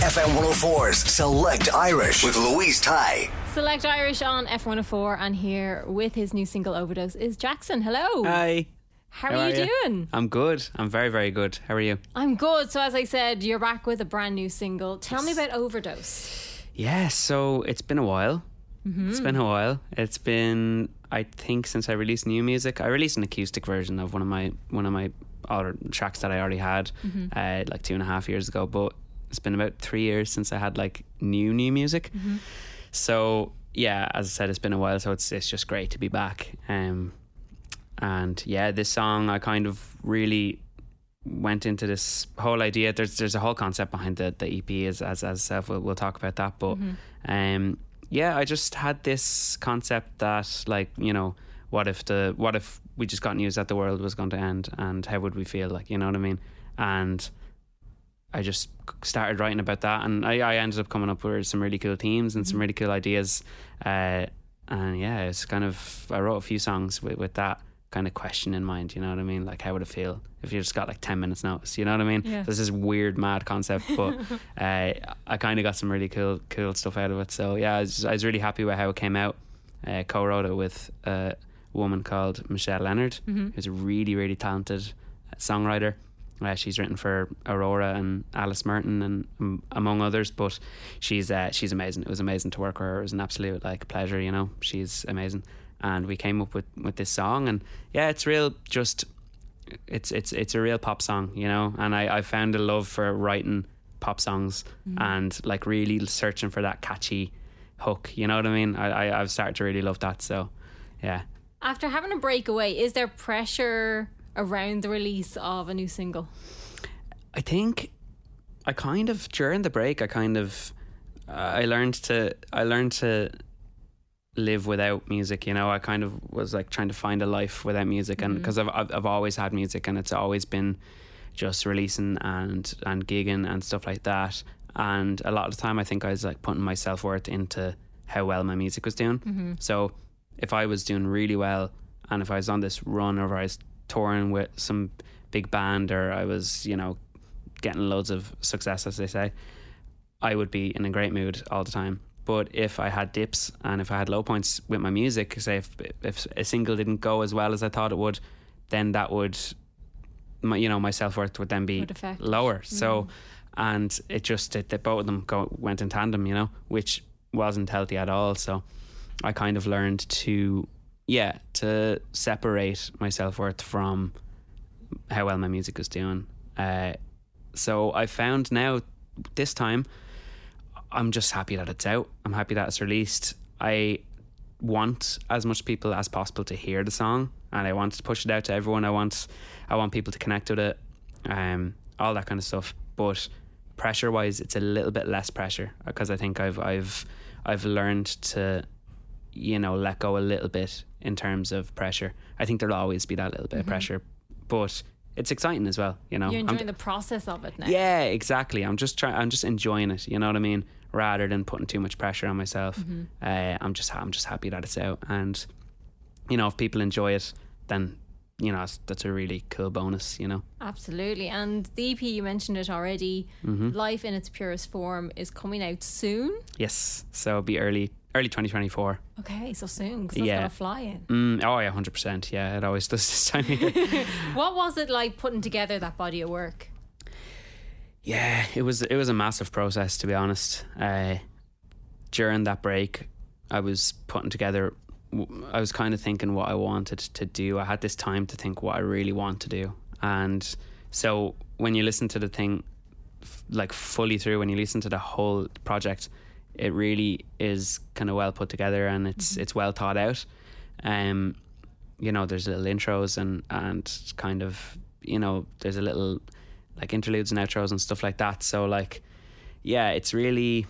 FM 104's Select Irish with Louise Tighe. Select Irish on F104 and here with his new single Overdose is Jaxson. Hello. Hi. How, How are you are you? doing? I'm good. I'm very, very good. How are you? I'm good. So as I said, you're back with a brand new single. Tell me about Overdose. Yeah, so it's been a while. Mm-hmm. It's been a while. It's been, I think, since I released new music. I released an acoustic version of one of my one of my other tracks that I already had, Mm-hmm. uh, like two and a half years ago. But it's been about three years since I had like new new music. Mm-hmm. So yeah, as I said, it's been a while. So it's it's just great to be back. Um, and yeah, this song I kind of really went into this whole idea. There's there's a whole concept behind the the EP as as as uh, we'll, we'll talk about that. But um, yeah, I just had this concept that like you know what if the what if we just got news that the world was going to end and how would we feel like you know what I mean and I just started writing about that and I, I ended up coming up with some really cool themes and some really cool ideas uh, and yeah it's kind of I wrote a few songs with, with that kind of question in mind you know what I mean? Like how would it feel if you just got like 10 minutes notice you know what I mean? Yeah. this weird mad concept but uh, I kind of got some really cool cool stuff out of it. So yeah I was, I was really happy with how it came out. Uh, co-wrote it with a woman called Michelle Leonard who's a really really talented songwriter uh, she's written for Aurora and Alice Merton and um, among others, but she's uh, she's amazing. It was amazing to work with her. It was an absolute like pleasure. You know, she's amazing. And we came up with, with this song, and yeah, it's real. Just it's it's it's a real pop song, you know. And I I found a love for writing pop songs and like really searching for that catchy hook. You know what I mean? I, I I've started to really love that. So yeah. After having a breakaway, is there pressure around the release of a new single? I think I kind of during the break I kind of uh, I learned to I learned to live without music you know? I kind of was like trying to find a life without music and because I've, I've I've always had music and it's always been just releasing and and gigging and stuff like that. And a lot of the time I think I was like putting my self-worth into how well my music was doing. So if I was doing really well and if I was on this run or I was touring with some big band or I was you know getting loads of success as they say I would be in a great mood all the time. But if I had dips and if I had low points with my music say if if a single didn't go as well as I thought it would then that would my you know my self-worth would then be Would lower. Mm. So and it just it, that both of them go went in tandem you know which wasn't healthy at all. So I kind of learned to yeah to separate my self-worth from how well my music is doing. Uh, so I found now this time I'm just happy that it's out. I'm happy that it's released. I want as much people as possible to hear the song and I want to push it out to everyone. I want I want people to connect with it um all that kind of stuff. But pressure wise it's a little bit less pressure because I think I've I've I've learned to you know let go a little bit in terms of pressure I think there'll always be that little bit of pressure but it's exciting as well you know You're I'm- enjoying the process of it now. yeah, exactly. I'm just trying. I'm just enjoying it. You know what I mean? Rather than putting too much pressure on myself. Mm-hmm. Uh, I'm just. I'm just happy that it's out, and you know, if people enjoy it, then you know that's, that's a really cool bonus. You know. Absolutely. And the EP, you mentioned it already, Mm-hmm. Life in its purest form is coming out soon. Yes. So it'll be early, early 2024. Okay, so soon because that's Yeah. going to fly in. Mm, oh yeah, hundred percent. Yeah, it always does this time of year. What was it like putting together that body of work? Yeah, it was it was a massive process to be honest. Uh, during that break, I was putting together. I was kind of thinking what I wanted to do. I had this time to think what I really want to do, and so when you listen to the thing, like fully through, when you listen to the whole project, it really is kind of well put together and it's it's well thought out. Um, you know, there's little intros and and kind of you know there's a little like interludes and outros and stuff like that. So like, yeah, it's really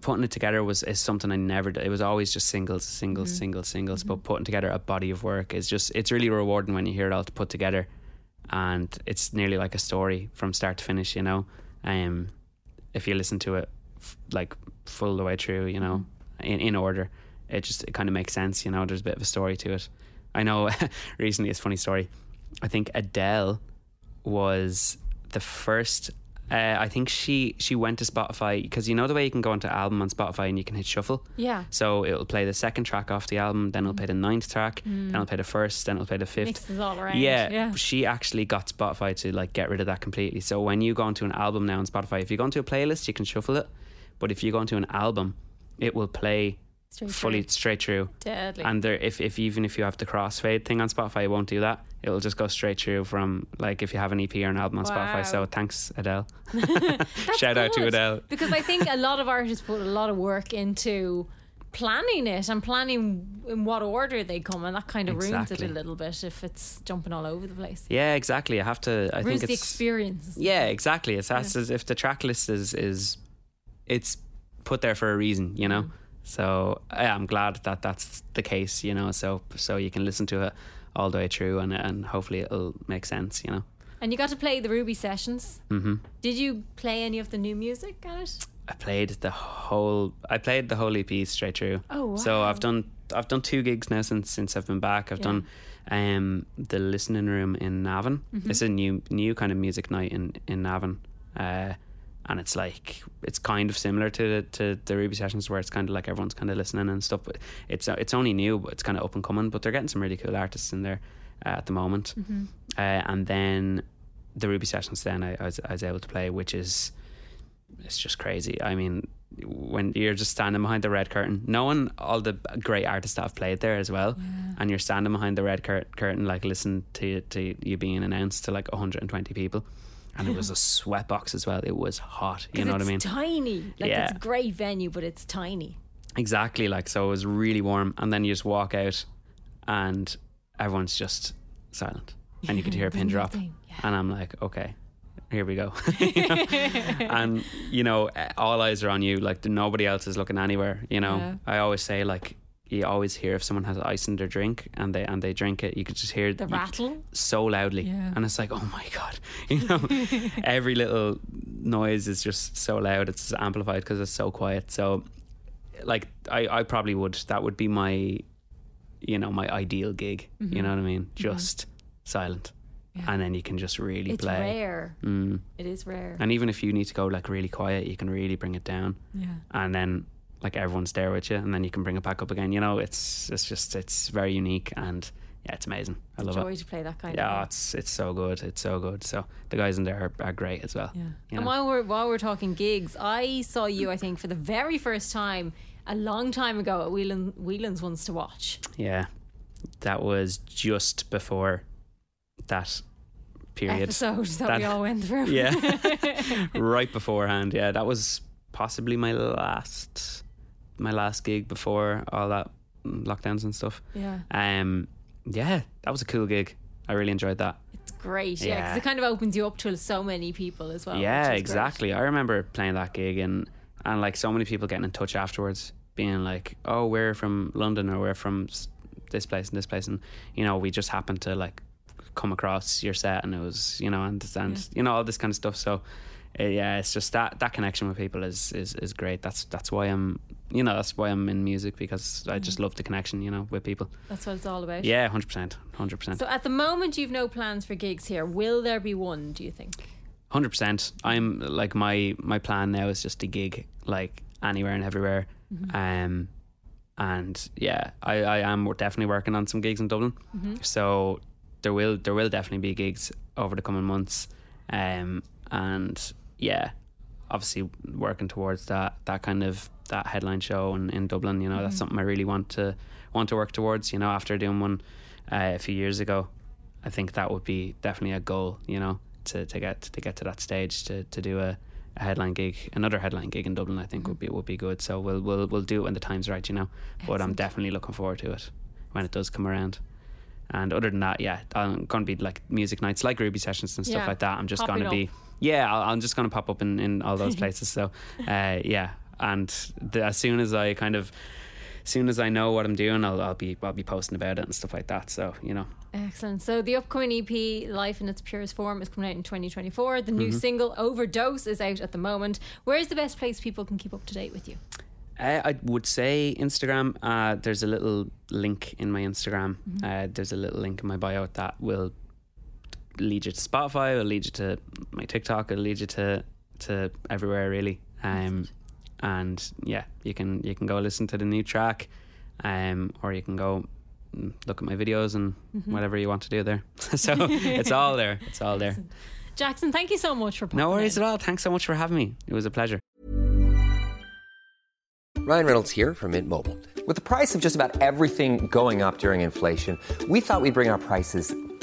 putting it together was is something I never did. It was always just singles, singles, Mm-hmm. singles, singles. But putting together a body of work is just it's really rewarding when you hear it all put together, and it's nearly like a story from start to finish. You know, um, if you listen to it f- like full the way through, you know, Mm-hmm. in in order, it just it kind of makes sense. You know, there's a bit of a story to it. I know recently it's a funny story. I think Adele was the first. Uh, I think she she went to Spotify because you know the way you can go into album on Spotify and you can hit shuffle. Yeah. So it'll play the second track off the album, then it'll play the ninth track, then it'll play the first, then it'll play the fifth. Mixes all around. Yeah, Yeah. she actually got Spotify to like get rid of that completely. So when you go into an album now on Spotify, if you go into a playlist, you can shuffle it, but if you go into an album, it will play Straight fully through. straight through. Deadly. And there, if, if even if you have the crossfade thing on Spotify, it won't do that. It'll just go straight through from like if you have an EP or an album on Wow. Spotify. So thanks, Adele. Shout out to Adele. because I think a lot of artists put a lot of work into planning it and planning in what order they come, and that kind of ruins it a little bit if it's jumping all over the place. Yeah, exactly. I have to. I ruins think the it's experience. yeah, exactly. It's that's as if the track list is is it's put there for a reason, you know. So yeah, I'm glad that that's the case, you know. So so you can listen to it all the way through, and and hopefully it'll make sense, you know. And you got to play the Ruby sessions. hmm Did you play any of the new music at it? I played the whole. I played the whole EP straight through. Oh, So. I've done. I've done two gigs now since since I've been back. I've Yeah. done um the listening room in Navan. Mm-hmm. It's a new new kind of music night in in Navan. Uh, and it's like it's kind of similar to the, to the Ruby sessions where it's kind of like everyone's kind of listening and stuff. But it's it's only new, but it's kind of up and coming. But they're getting some really cool artists in there uh, at the moment. Mm-hmm. Uh, and then the Ruby sessions, then I, I was I was able to play, which is it's just crazy. I mean, when you're just standing behind the red curtain, knowing all the great artists that have played there as well, and you're standing behind the red cur- curtain, like listen to to you being announced to like 120 people, and it was a sweat box as well. It was hot. You know what I mean? Tiny. Like Yeah. it's a great venue, but it's tiny. Exactly. Like so, it was really warm, and then you just walk out, and everyone's just silent, and you could hear a pin drop. Yeah. and I'm like, okay. Here we go, You know? and you know, eh, all eyes are on you. Like nobody else is looking anywhere. You know, Yeah. I always say like you always hear if someone has ice in their drink and they and they drink it, you could just hear The rattle. so loudly, Yeah. and it's like, oh my god, you know, every little noise is just so loud. It's amplified because it's so quiet. So, like, I I probably would that would be my, you know, my ideal gig. You know what I mean? Just silent, and then you can just really It's play. It's rare. Mm. It is rare. And even if you need to go like really quiet, you can really bring it down, yeah. and then like everyone's there with you, and then you can bring it back up again. You know, it's it's just it's very unique and. Yeah, it's amazing. I It's love a it. joy to play that kind Yeah, of it's it's so good. It's so good. So the guys in there are, are great as well. Yeah. You And know? while we're while we're talking gigs, I saw you I think for the very first time a long time ago at Whelan Whelan's ones to watch. Yeah, that was just before that period. Episode that, That- we all went through. Yeah, right beforehand. Yeah, that was possibly my last my last gig before all that lockdowns and stuff. Yeah. Um, yeah, that was a cool gig. I really enjoyed that. It's great. Yeah. Because Yeah. it kind of opens you up to so many people as well. yeah, is great. exactly. I remember playing that gig and and like so many people getting in touch afterwards, being like, "Oh, we're from London or we're from this place and this place," and you know, we just happened to like come across your set and it was you know and and you know all this kind of stuff. So. Uh, yeah, it's just that that connection with people is, is is great. That's that's why I'm you know that's why I'm in music because I just love the connection you know with people. That's what it's all about. Yeah, hundred percent, hundred percent. So at the moment you've no plans for gigs here. Will there be one, do you think? Hundred percent. I'm like my my plan now is just to gig like anywhere and everywhere. Um, and yeah, I, I am definitely working on some gigs in Dublin. So there will there will definitely be gigs over the coming months. Um, and yeah, obviously working towards that that kind of that headline show in, in Dublin. You know, that's something I really want to want to work towards. You know, after doing one uh, a few years ago, I think that would be definitely a goal. You know, to, to get to get to that stage to, to do a, a headline gig, another headline gig in Dublin. I think would be would be good. So we'll we'll we'll do it when the time's right. You know, but I'm definitely looking forward to it when it does come around. And other than that, yeah, I'm going to be like music nights, like Ruby sessions and stuff Yeah. like that. I'm just to be. Yeah, I'm just going to pop up in, in all those places. so, uh, yeah, and the, as soon as I kind of, as soon as I know what I'm doing, I'll, I'll be I'll be posting about it and stuff like that. So you know, Excellent. So the upcoming EP, Life in its Purest Form, is coming out in 2024. The Mm-hmm. new single, Overdose, is out at the moment. Where's the best place people can keep up to date with you? Uh, I would say Instagram. Uh, there's a little link in my Instagram. Mm-hmm. Uh, there's a little link in my bio that will lead you to Spotify. It'll lead you to my TikTok. It'll lead you to to everywhere really. Um, and yeah, you can you can go listen to the new track, um, or you can go look at my videos and Mm-hmm. whatever you want to do there. so it's all there. It's all there. Jaxson, thank you so much for No worries in. at all. Thanks so much for having me. It was a pleasure. Ryan Reynolds here from Mint Mobile. With the price of just about everything going up during inflation, we thought we'd bring our prices